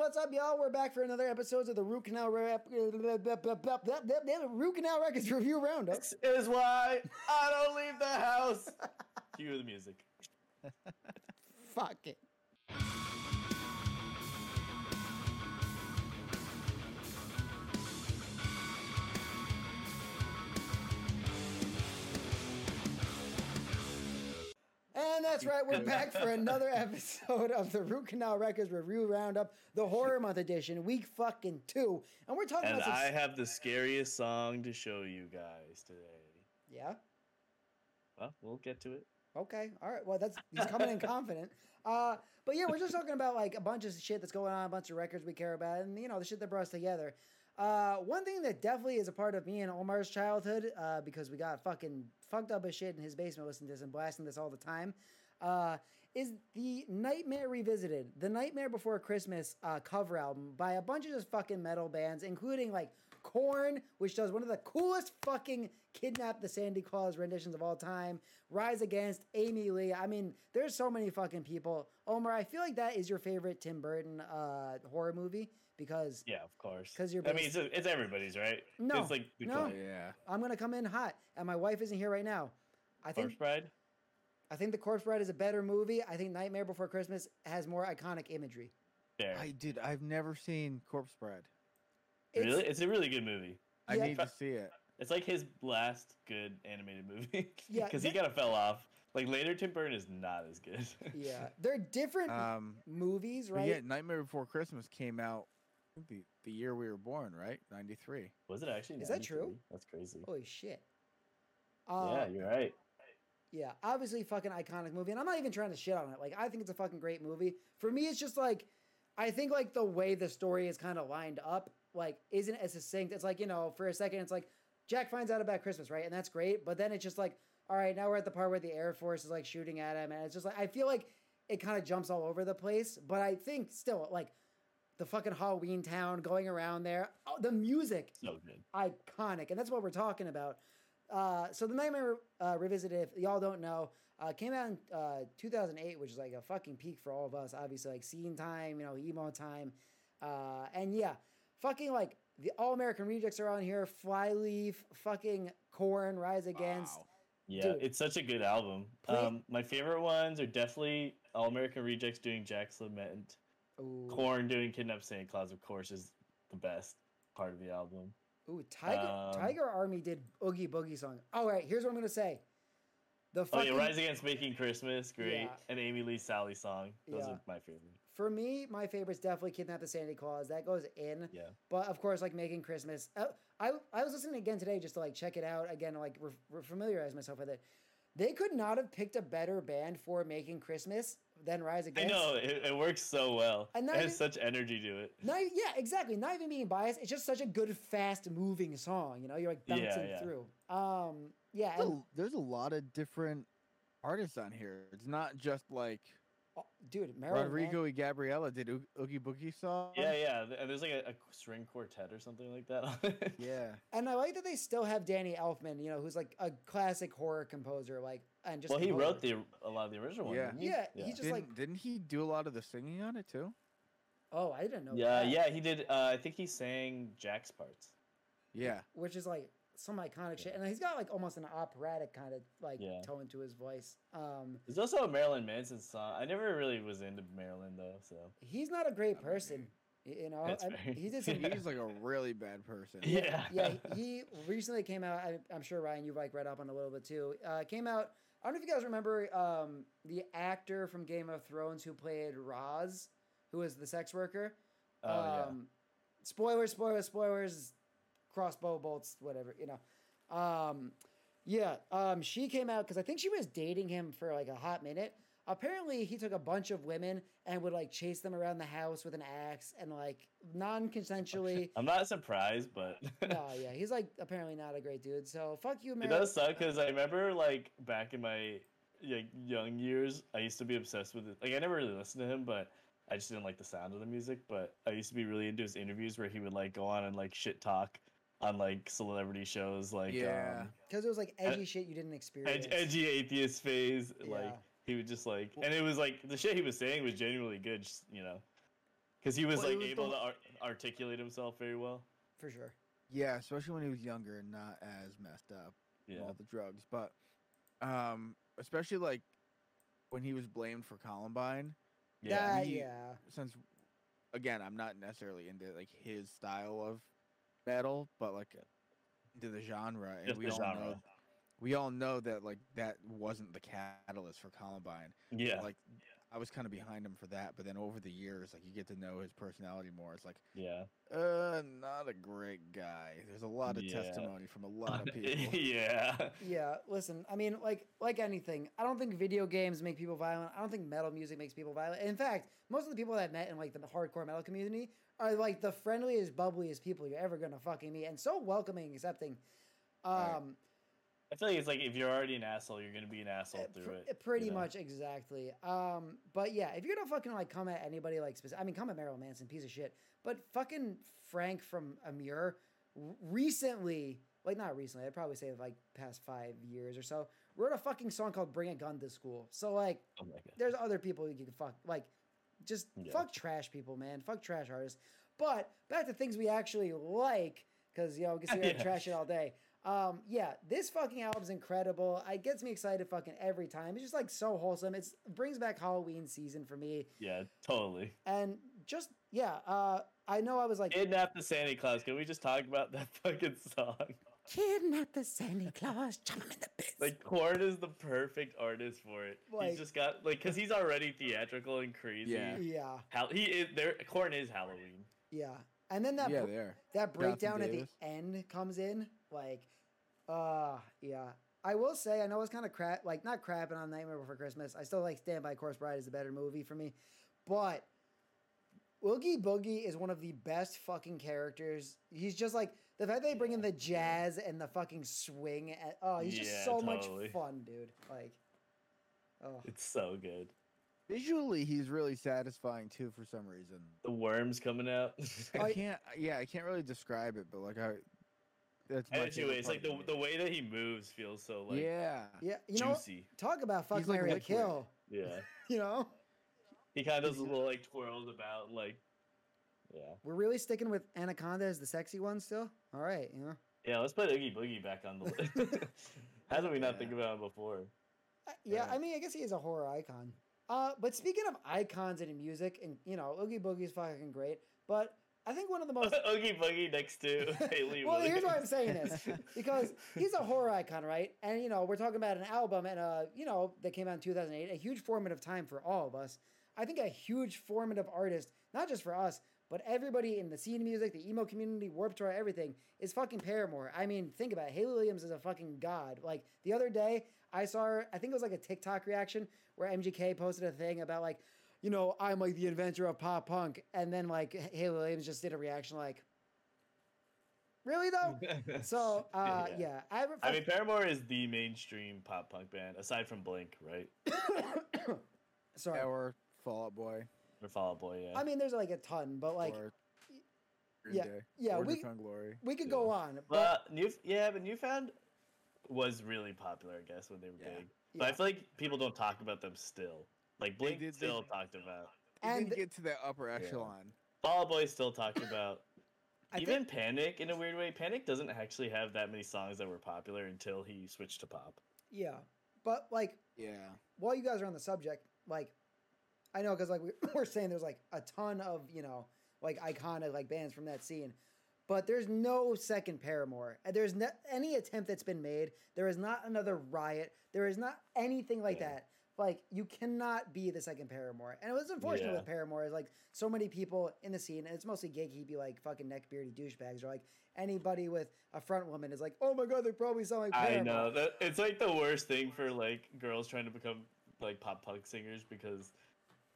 what's up, y'all? We're back for another episode of the Root Canal Rep- Root Canal Records Review Roundup. This is why I don't leave the house. Cue the music. Fuck it. And that's right, we're back for another episode of the Root Canal Records Review Roundup, the Horror Month edition, week fucking two. And we're talking And about. I have the scariest song to show you guys today. yeah? Well, we'll get to it. Okay, all right. Well, that's he's coming in confident. Uh, but yeah, we're just talking about like a bunch of shit that's going on, a bunch of records we care about, and you know the shit that brought us together. Uh, one thing that definitely is a part of me and Omar's childhood, uh, because we got fucking fucked up as shit in his basement listening to this and blasting this all the time, uh, is the Nightmare Revisited, the Nightmare Before Christmas uh, cover album by a bunch of just fucking metal bands, including like Korn, which does one of the coolest fucking Kidnap the Sandy Claws renditions of all time, Rise Against, Amy Lee. I mean, there's so many fucking people. Omar, I feel like that is your favorite Tim Burton uh, horror movie because Yeah, of course. Because you're I mean, it's, it's everybody's, right? No, It's like no. Corpse Yeah. I'm gonna come in hot, and my wife isn't here right now. I think Bride. I think The Corpse Bride is a better movie. I think Nightmare Before Christmas has more iconic imagery. There. I did. I've never seen Corpse Bride. It's- really? It's a really good movie. I Yeah. need to see it. It's like his last good animated movie. Yeah, Because he kind of fell off. Like later, Tim Burton is not as good. Yeah, they're different Um, movies, right? Yeah, Nightmare Before Christmas came out the, the year we were born, right? 93. Was it actually? Is that true? That's crazy. Holy shit. yeah, Uh, you're right. Yeah, obviously fucking iconic movie, and I'm not even trying to shit on it. Like I think it's a fucking great movie. For me, it's just like I think like the way the story is kind of lined up, like isn't as succinct. It's like you know, for a second, it's like Jack finds out about Christmas, right, and that's great. But then it's just like, all right, now we're at the part where the Air Force is like shooting at him, and it's just like I feel like it kind of jumps all over the place. But I think still like the fucking Halloween town going around there, oh, the music, So good. iconic, and that's what we're talking about. Uh, so the Nightmare uh, Revisited, if y'all don't know, uh, came out in uh, 2008, which is like a fucking peak for all of us. Obviously, like scene time, you know, emo time, uh, and yeah, fucking like the All American Rejects are on here. Flyleaf, fucking Korn, Rise Against. Wow. Yeah, Dude. it's such a good album. Um, my favorite ones are definitely All American Rejects doing Jack's Lament. Korn doing Kidnap Santa Claus, of course, is the best part of the album. ooh, Tiger um, Tiger Army did Oogie Boogie song. All right, here's what I'm gonna say. The fucking, Oh fucking yeah, Rise Against Making Christmas, great, Yeah. and Amy Lee Sally song. Those Yeah. are my favorite. For me, my favorite's definitely Kidnap the Sandy Claws. That goes in. Yeah. But of course, like making Christmas. Uh, I I was listening again today just to like check it out again, like re- re- familiarize myself with it. They could not have picked a better band for making Christmas than Rise Against. I know it, it works so well. And it not has even- such energy to it. Not, yeah, exactly. Not even being biased. It's just such a good, fast moving song. You know, you're like Yeah, bouncing yeah. through. Um, yeah, There's and, a, there's a lot of different artists on here. It's not just like oh, dude, Marilyn Rodrigo Man- and Gabriela did Oog- Oogie Boogie song. Yeah, yeah, and there's like a, a string quartet or something like that. on it. Yeah. and I like that they still have Danny Elfman. You know, who's like a classic horror composer. Like, and just well, he composer. wrote the a lot of the original one. Yeah. didn't he? Yeah, he just Didn't, like didn't he do a lot of the singing on it too? oh, I didn't know. Yeah, that. yeah, he did. Uh, I think he sang Jack's parts. Yeah. which is like some iconic shit, and he's got like almost an operatic kind of like Yeah. tone to his voice. Um, There's also a Marilyn Manson song. I never really was into Marilyn though, so he's not a great person, y- you know. That's I- fair. he did some. He's like a really bad person. yeah, yeah, he recently came out. I, I'm sure Ryan, you've like read up on a little bit too. Uh, came out. I don't know if you guys remember um, the actor from Game of Thrones who played Ros, who was the sex worker. Oh, yeah. um, Spoilers, spoilers, spoilers. Crossbow bolts, whatever you know. Um, yeah, um, she came out because I think she was dating him for like a hot minute. Apparently, he took a bunch of women and would like chase them around the house with an axe and like non-consensually. I'm not surprised, but no, yeah, he's like apparently not a great dude. So fuck you, it does suck because I remember like back in my like young years, I used to be obsessed with it. Like I never really listened to him, but I just didn't like the sound of the music. But I used to be really into his interviews where he would like go on and like shit talk on like celebrity shows, like Yeah. um, Because it was like edgy Ed- shit you didn't experience. ed- edgy atheist phase. Yeah. Like he would just like, and it was like the shit he was saying was genuinely good. Just, you know, because he was Well, like was the able to ar- articulate himself very well. for sure. Yeah, especially when he was younger and not as messed up from Yeah, all the drugs. But um, especially like when he was blamed for Columbine. yeah, That- we- yeah. Since again, I'm not necessarily into like his style of metal, but like into the genre, and just we all genre. know we all know that like that wasn't the catalyst for Columbine. Yeah, Like I was kind of behind him for that, but then over the years, like you get to know his personality more. It's like, yeah, uh, not a great guy. There's a lot of Yeah. testimony from a lot of people. yeah. Yeah, listen, I mean, like like anything, I don't think video games make people violent. I don't think metal music makes people violent. In fact, most of the people that I've met in like the hardcore metal community are like the friendliest, bubbliest people you're ever gonna fucking meet, and so welcoming, and accepting. Um, Right. I feel like it's like if you're already an asshole, you're gonna be an asshole through pr- it. Pretty you know? much exactly. Um, but yeah, if you're gonna fucking like come at anybody like specific, I mean, come at Marilyn Manson, piece of shit. But fucking Frank from Emmure recently, like not recently, I'd probably say like past five years or so, wrote a fucking song called "Bring a Gun to School." So like, Oh there's other people you can fuck like, just Yeah. fuck trash people, man. Fuck trash artists. But back to things we actually like, because you know we can sit here and Yeah. trash it all day. Um, yeah, this fucking album's incredible. It gets me excited fucking every time. It's just like so wholesome. It's, it brings back Halloween season for me, Yeah, totally. and just yeah. Uh, I know I was like Kidnap the Santa Claus. Can we just talk about that fucking song? kidnap the Santa Claus, jump him in the pits. Like Korn is the perfect artist for it. Like- he's just got like because he's already theatrical and crazy. Yeah. yeah, Hal- he is there. Korn is Halloween. yeah, and then that yeah, br- there. that breakdown at the end comes in like uh yeah i will say i know it's kind of crap like not crapping on nightmare before christmas i still like stand by Corpse bride is a better movie for me but Oogie Boogie is one of the best fucking characters. He's just like the fact they bring in the jazz and the fucking swing. And, oh, he's just Yeah, so totally. much fun, dude. Like, oh, It's so good. Visually, he's really satisfying too for some reason. The worms coming out. I can't. Yeah, I can't really describe it, but like I. That's my and two favorite like the the way that he moves feels so like yeah. yeah. You know, juicy. talk about fuck He's like Mary liquid. kill. Yeah, You know, he kind of does a little like twirls about like. Yeah, we're really sticking with Anaconda as the sexy one still. All right, you know. yeah. Let's put Oogie Boogie back on the list. How did we not think about him before? Uh, Yeah, Right. I mean, I guess he is a horror icon. Uh, but speaking of icons in music, and you know, Oogie Boogie is fucking great. But I think one of the most Oogie Boogie next to Hayley Williams. well, here's why I'm saying this because he's a horror icon, right? And you know, we're talking about an album and uh, you know, that came out in 2008, a huge formative time for all of us. I think a huge formative artist, not just for us, but everybody in the scene music, the emo community, Warped Tour, everything is fucking Paramore. I mean, think about it. Hayley Williams is a fucking god. Like the other day, I saw her. I think it was like a TikTok reaction where MGK posted a thing about like, you know, I'm like the inventor of pop punk, and then like Hayley Williams just did a reaction like, really though. So uh, yeah. I, I mean, Paramore is the mainstream pop punk band aside from Blink, right? sorry. Or Fall Out Boy. Or Fall Out Boy, yeah. I mean, there's like a ton, but like or Green yeah, Day, yeah, or we- Defund Glory. we could yeah. go on. But well, New yeah, but Newfound was really popular, I guess, when they were Yeah. big. But I feel like people don't talk about them still. Like They Blink did- still did. talked about. And- didn't get to that upper echelon. Fall Out Boy still talked about. I Even Panic, in a weird way, Panic doesn't actually have that many songs that were popular until he switched to pop. yeah, but like Yeah. while you guys are on the subject, like I know because like we, we're saying there's like a ton of you know like iconic like bands from that scene, but there's no second Paramore. And There's not any attempt that's been made. There is not another Riot. There is not anything like Yeah. that. Like you cannot be the second Paramore. And it was unfortunate Yeah. with Paramore is like so many people in the scene, and it's mostly gatekeepy like fucking neckbeardy douchebags, or like anybody with a front woman is like, oh my god, they probably sound like Paramore. I know that it's like the worst thing for like girls trying to become like pop punk singers because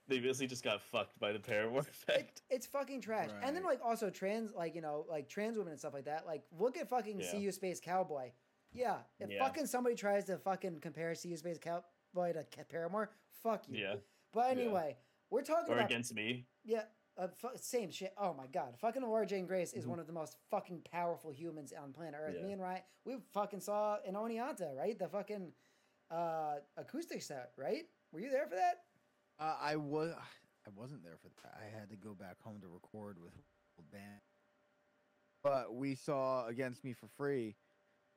they basically just got fucked by the Paramore effect. It's fucking trash. And then like also trans like you know like trans women and stuff like that. Like look at fucking Yeah. You Space Cowboy. Yeah, if Yeah. fucking somebody tries to fucking compare You Space Cowboy to Ca- Paramore, fuck you. Yeah, But anyway, we're talking or about against me. yeah, uh, fu- same shit. Oh my god, fucking Laura Jane Grace is Mhm. one of the most fucking powerful humans on planet Earth. Yeah. Me and Ryan, we fucking saw in Oneonta, right? The fucking uh, acoustic set, right? Were you there for that? Uh, I was. I wasn't there for that. I had to go back home to record with old band. But we saw Against Me for Free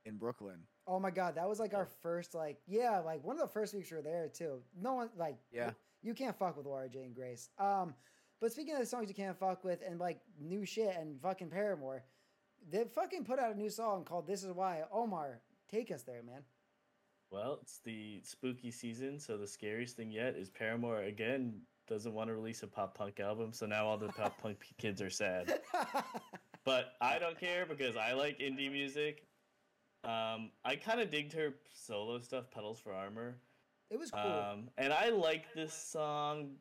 in Brooklyn. Oh my god, that was like our first like yeah, like one of the first weeks we were there too. No one like Yeah. you can't fuck with Laura Jane Grace. Um, but speaking of the songs you can't fuck with and like new shit and fucking Paramore, they fucking put out a new song called "This Is Why." Omar, take us there, man. Well, it's the spooky season, so the scariest thing yet is Paramore again doesn't want to release a pop punk album, so now all the pop punk kids are sad. But I don't care because I like indie music. Um, I kind of digged her solo stuff, Petals for Armor. it was cool. Um, and I like this song,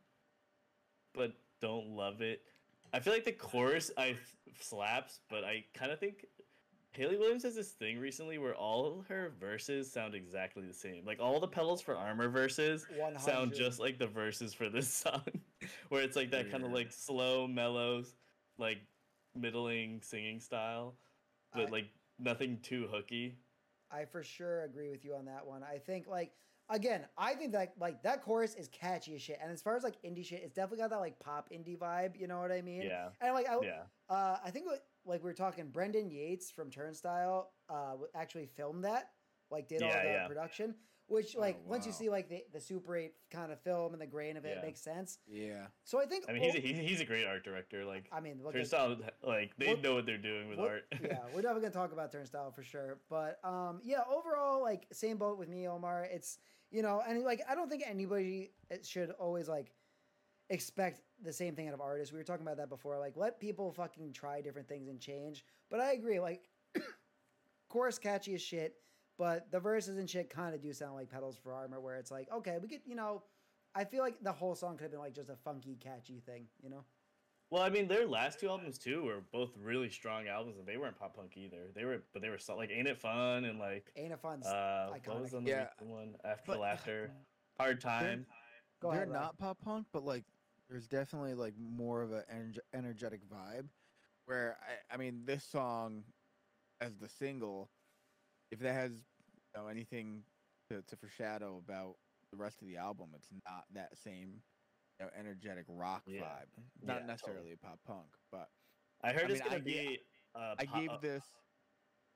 but don't love it. I feel like the chorus I f- slaps, but I kind of think Hayley Williams has this thing recently where all her verses sound exactly the same. Like all the petals for armor verses 100. sound just like the verses for this song, where it's like that kind of like slow, mellow, like middling singing style, but I- like nothing too hooky. I for sure agree with you on that one. I think like again, I think that like that chorus is catchy as shit. And as far as like indie shit, it's definitely got that like pop indie vibe. You know what I mean? Yeah, And like I, yeah. Uh, I think what, like we were talking, Brendan Yates from Turnstile uh, actually filmed that, like did all Yeah, the yeah. production. Which Oh, like once you see like the, the Super Eight kind of film and the grain of it, Yeah. it makes sense. Yeah. So I think I mean, he's o- a, he's, he's a great art director. Like, I mean, look at, Turnstile, like they What- know what they're doing with what- art. yeah, we're definitely gonna talk about Turnstile for sure. But um, yeah, overall, like same boat with me, Omar. It's you know, and like I don't think anybody uh, should always like expect the same thing out of artists. We were talking about that before. Like, let people fucking try different things and change. But I agree. Like, chorus catchy as shit, but the verses and shit kind of do sound like petals for armor, where it's like, okay, we could, you know. I feel like the whole song could have been like just a funky, catchy thing, you know? Well, I mean, their last two albums too were both really strong albums, and they weren't pop punk either. They were, but they were so, like "Ain't It Fun" and like Ain't it fun? uh, what was on the Yeah, one after but- laughter, hard time. Go They're ahead, Rob. not pop punk, but like there's definitely like more of an energ- energetic vibe. Where I, I mean, this song as the single, if that has you know anything to, to foreshadow about the rest of the album, it's not that same you know, energetic rock Yeah. vibe. Not Yeah, necessarily totally. pop punk, but I heard I it's mean, gonna I ga- be. Uh, I gave this.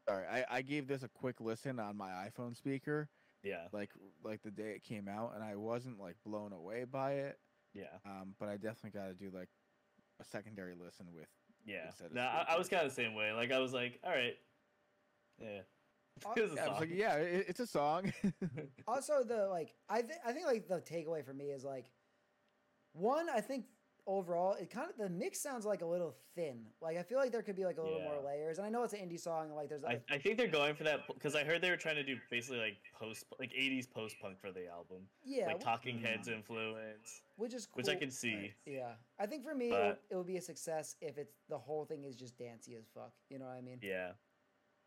Sorry, I, I gave this a quick listen on my iPhone speaker, yeah, like like the day it came out, and I wasn't like blown away by it. yeah, Um, but I definitely got to do like a secondary listen with. yeah. No, I, I was kind of the same way. Like I was like, all right, yeah. Was a Yeah, I was like, song. yeah, it, it's a song. also the like I think I think like the takeaway for me is like one I think overall it kind of the mix sounds like a little thin like I feel like there could be like a little more layers and I know it's an indie song like there's I, like, I think they're going for that because I heard they were trying to do basically like post like 80s post punk for the album, yeah like Talking Mm. Heads influence, which is cool. which I can see. yeah I think for me it, But- would, it would be a success if it's the whole thing is just dancey as fuck you know what I mean Yeah,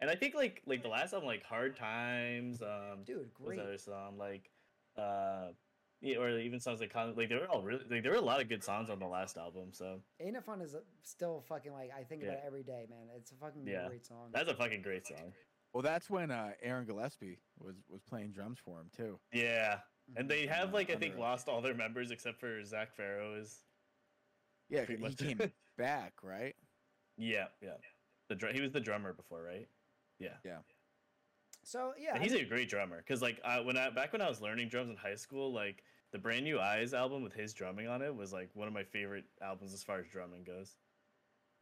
and I think like like the last album, like Hard Times, um, dude what was great that other song like, uh, yeah, or even songs like like they were all really like there were a lot of good songs on the last album. So Ain't It Fun is still fucking like I think about it every day man it's a fucking Yeah. great song that's a fucking great song. well, that's when uh, Aaron Gillespie was was playing drums for him too. Yeah, and they have like I think lost all their members except for Zac Farro is. Yeah, he came back, right? Yeah, yeah. The dr- he was the drummer before, right? Yeah. Yeah. so yeah And I he's mean- a great drummer because like I, when I back when I was learning drums in high school, like the Brand New Eyes album with his drumming on it was like one of my favorite albums as far as drumming goes.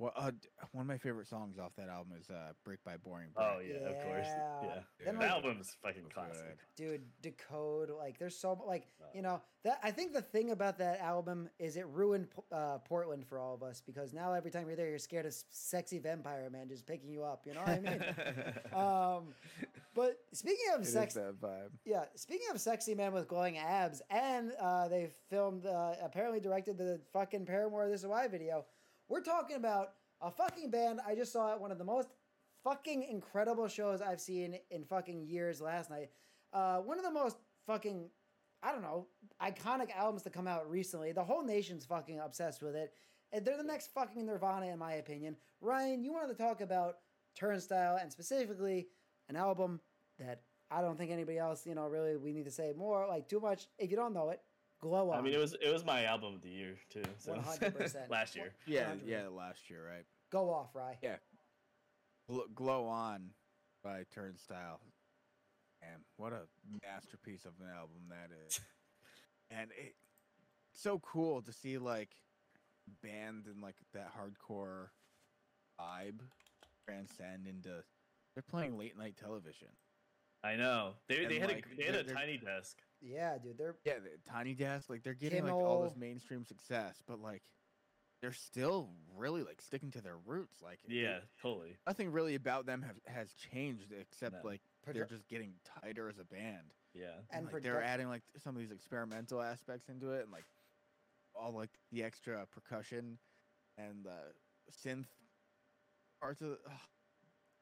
Well, uh, one of my favorite songs off that album is uh, "Brick by Boring." Oh Bread. yeah, of course. Yeah. Yeah, Then, that like- album's fucking classic. good. dude decode like there's so like Uh, you know that i think the thing about that album is it ruined uh, portland for all of us because now every time you're there you're scared of sexy vampire man just picking you up you know what i mean um but speaking of It is sex vibe. yeah speaking of sexy men with glowing abs and uh, they filmed uh, apparently directed the fucking paramore this is why video we're talking about a fucking band. I just saw at one of the most fucking incredible shows i've seen in fucking years last night. Uh, one of the most fucking i don't know iconic albums to come out recently. The whole nation's fucking obsessed with it. And they're the next fucking nirvana in my opinion. Ryan you wanted to talk about turnstile and specifically an album that I don't think anybody else, you know, really we need to say more like too much. If you don't know it, Glow on. I mean, it was it was my album of the year too. So 100%. last year. Yeah, 100%. yeah, last year, right? Go off, Rye. Yeah. Gl- Glow On by Turnstile. And what a masterpiece of an album that is. and it so cool to see like band and like that hardcore vibe transcend into they're playing late night television. I know they And, they had like, a they had a tiny desk. Yeah, dude. They're Yeah, the Tiny Desk, like they're getting like all this mainstream success, but like they're still really like sticking to their roots. Like it- Yeah, totally. nothing really about them have has changed except No. like produ- they're just getting tighter as a band. Yeah. and like, they're adding like some of these experimental aspects into it and like all like the extra percussion and the synth parts of it. ugh,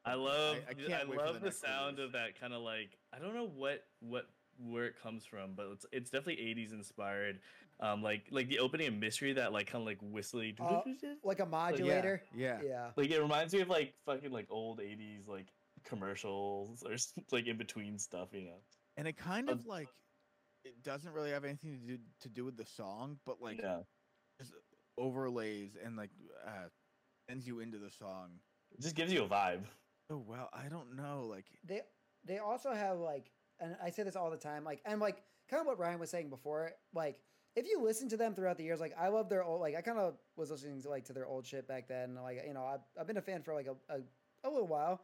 I love I I, can't wait for love the the, sound release. of that kind of like I don't know what what where it comes from, but it's it's definitely 80s inspired. Um like like the opening of Mystery that like kind of like whistly Uh, like a modulator. yeah. Yeah. like it reminds me of like fucking like old 80s like commercials or s- like in between stuff, you know. And it kind Um, of like it doesn't really have anything to do to do with the song, but like yeah. just overlays and like uh sends you into the song. It just gives you a vibe. Oh well, I don't know. Like They they also have like, and I say this all the time, like, and like kind of what Ryan was saying before, like. If you listen to them throughout the years, like I love their old, like I kind of was listening to like to their old shit back then. Like you know, I've, I've been a fan for like a, a, a little while,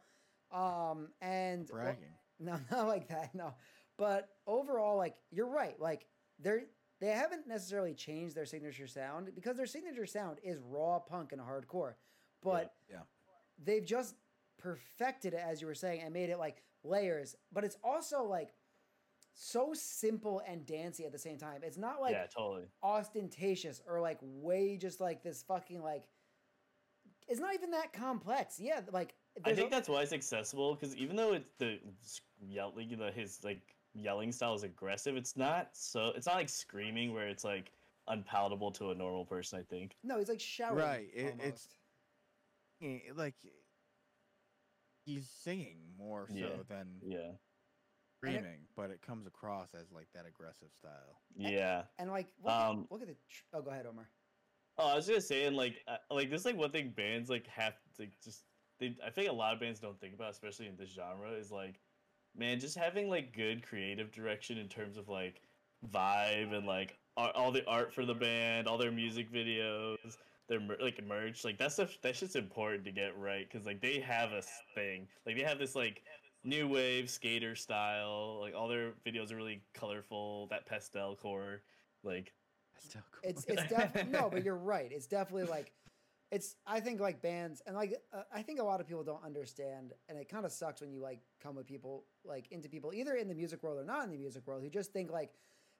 um, and well, bragging. No, not like that. No, but overall, like you're right. Like they're they haven't necessarily changed their signature sound because their signature sound is raw punk and hardcore, but Yeah. they've just perfected it as you were saying and made it like layers. But it's also like so simple and dancy at the same time. It's not like yeah, totally. ostentatious or like way just like this fucking like. It's not even that complex. Yeah, like I think a- that's why it's accessible because even though it's the s- yelling, the his like yelling style is aggressive, it's not so it's not like screaming where it's like unpalatable to a normal person. I think. no, he's like shouting. Right, it- it's- almost. Eh, like he's singing more so Yeah, than Yeah, screaming, but it comes across as like that aggressive style. yeah. And like, look, at- Um, look at the. Tr- oh, go ahead, Omar. Oh, I was just saying, like, uh, like this, like one thing bands like have to just. They, I think a lot of bands don't think about, especially in this genre, is like, man, just having like good creative direction in terms of like vibe and like ar- all the art for the band, all their music videos, their mer- like merch, like that stuff. That's just important to get right because like they have a thing, like they have this like new wave skater style, like all their videos are really colorful, that pastel core, like Still cool. It's it's definitely no, but you're right. It's definitely like it's. I think like bands and like uh, I think a lot of people don't understand, and it kind of sucks when you like come with people like into people either in the music world or not in the music world who just think like,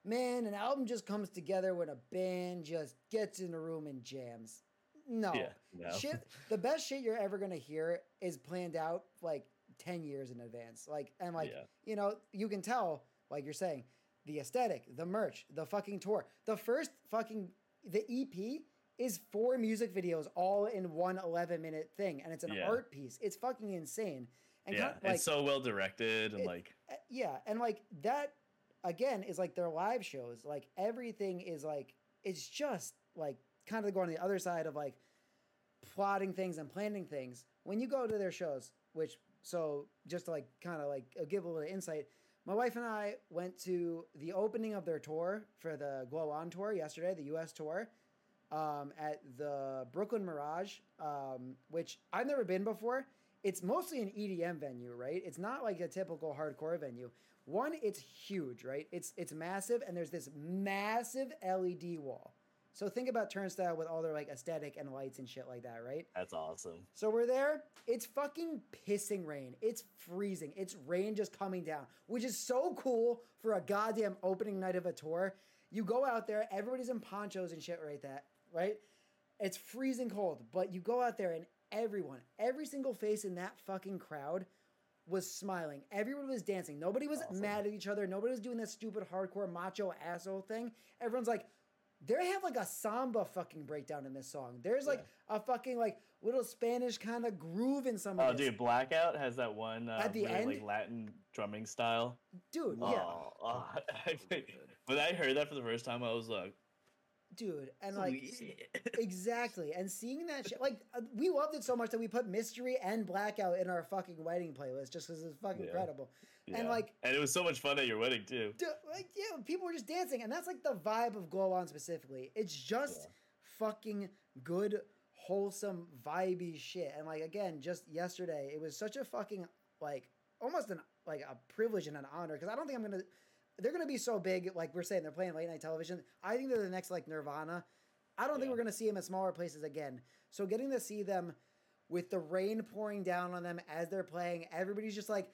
man, an album just comes together when a band just gets in a room and jams. No, yeah, no. shit. The best shit you're ever gonna hear is planned out like ten years in advance. Like and like yeah. you know, you can tell, like you're saying, the aesthetic, the merch, the fucking tour. The first fucking the EP is four music videos all in one 11 minute thing, and it's an Yeah. art piece. It's fucking insane. And yeah, kind of, like, it's so well directed and it- like uh, yeah, and like that again is like their live shows. Like everything is like it's just like kind of going to the other side of like plotting things and planning things. When you go to their shows, which so just to like kind of like give a little insight, my wife and I went to the opening of their tour for the Glow On tour yesterday, the U.S. tour, um, at the Brooklyn Mirage, um, which I've never been before. It's mostly an EDM venue, right? It's not like a typical hardcore venue. One, it's huge, right? It's it's massive, and there's this massive LED wall. So think about Turnstile with all their like aesthetic and lights and shit like that, right? that's awesome. So we're there. It's fucking pissing rain. It's freezing. It's rain just coming down, which is so cool for a goddamn opening night of a tour. You go out there, everybody's in ponchos and shit right that, right? It's freezing cold, but you go out there and everyone, every single face in that fucking crowd was smiling. Everyone was dancing. Nobody was Awesome. mad at each other. Nobody was doing that stupid hardcore macho asshole thing. Everyone's like, they have like a samba fucking breakdown in this song. There's like a fucking like little Spanish kind of groove in some of Oh, this. dude, Blackout has that one uh, At the end? like Latin drumming style. Dude, Oh, yeah. oh, when I heard that for the first time, I was like, dude, and "Oh, like exactly, and seeing that shit, like uh, we loved it so much that we put Mystery and Blackout in our fucking wedding playlist just because it's fucking Yeah. incredible. Yeah. And like and it was so much fun at your wedding too. Dude, like yeah, people were just dancing, and that's like the vibe of Glow On specifically. It's just Yeah. fucking good, wholesome, vibey shit. And like again, just yesterday, it was such a fucking like almost an like a privilege and an honor because I don't think I'm gonna. They're gonna be so big, like we're saying, they're playing late night television. I think they're the next like Nirvana. I don't think we're gonna see them at smaller places again. So getting to see them with the rain pouring down on them as they're playing, everybody's just like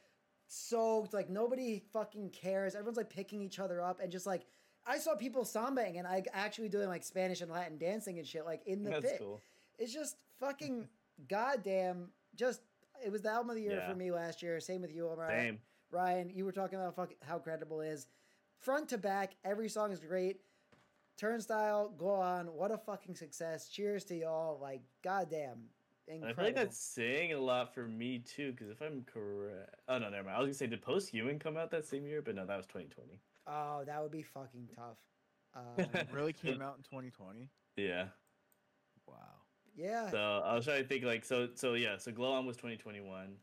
soaked, like nobody fucking cares. Everyone's like picking each other up and just like I saw people sambaing and like actually doing like Spanish and Latin dancing and shit like in the That's pit. cool. It's just fucking goddamn just it was the album of the year Yeah. for me last year. Same with you, Omar. Same. Ryan, you were talking about fuck, how credible it is. Front to back, every song is great. Turnstile, go on. What a fucking success. Cheers to y'all. Like, goddamn. And Incredible. I feel like that's saying a lot for me too, because if I'm correct, oh no, never mind. I was gonna say, did Post Human come out that same year? But no, that was 2020. oh, that would be fucking tough. Um, really came out in 2020. Yeah. Wow. yeah, So I was trying to think like so so yeah. So Glow On was 2021.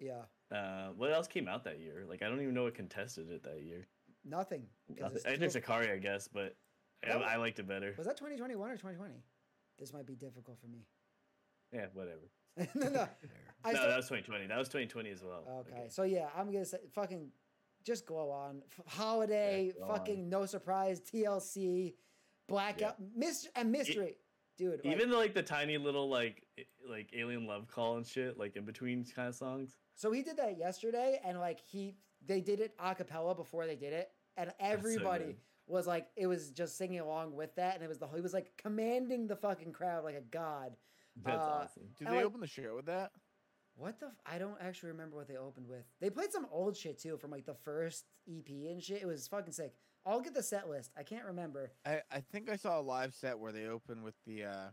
yeah. Uh, what else came out that year? Like I don't even know what contested it that year. Nothing. Nothing. it's I think Sakari, I guess, but I, was- I liked it better. was that 2021 or 2020? This might be difficult for me. Yeah, whatever. no, no. I no, that was 2020. That was 2020 as well. Okay, so yeah, I'm gonna say fucking just go on F- holiday, Glow fucking no surprise, TLC, blackout, mystery and mystery, dude. like- Even the, like the tiny little like like alien love call and shit, like in between kind of songs. So he did that yesterday, and like he they did it a cappella before they did it, and everybody good. was like it was just singing along with that, and it was the whole he was like commanding the fucking crowd like a god. That's Uh, awesome. Did they like- open the show with that? What the? F- I don't actually remember what they opened with. They played some old shit too from like the first EP and shit. It was fucking sick. I'll get the set list. I can't remember. I, I think I saw a live set where they open with the uh,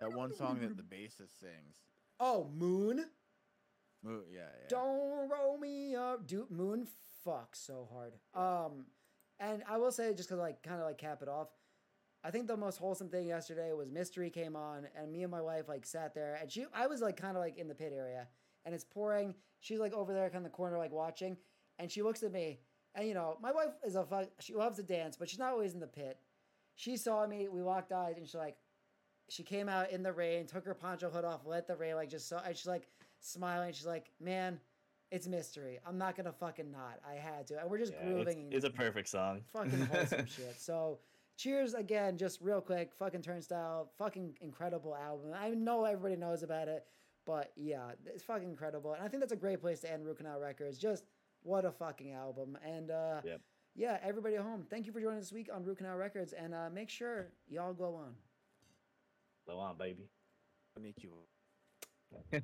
that one song that the bassist sings. Oh, Moon. Mo- yeah, yeah. Don't roll me up, dude. Moon fucks so hard. Um, and I will say just because like kind of like cap it off. I think the most wholesome thing yesterday was Mystery came on, and me and my wife like sat there, and she I was like kind of like in the pit area, and it's pouring. She's like over there, kind of the corner, like watching, and she looks at me, and you know my wife is a fuck. She loves to dance, but she's not always in the pit. She saw me. We walked eyes, and she's like, she came out in the rain, took her poncho hood off, let the rain like just so, and she's like smiling. She's like, man, it's mystery. I'm not gonna fucking not. I had to, and we're just Yeah, grooving. it's a perfect song. fucking wholesome shit. So, cheers again, just real quick. Fucking Turnstile, fucking incredible album. I know everybody knows about it, but yeah, it's fucking incredible. And I think that's a great place to end Root Canal Records. Just what a fucking album. And uh, Yep. yeah, everybody at home, thank you for joining us this week on Root Canal Records. And uh, make sure y'all go on. Go on, baby. Konnichiwa.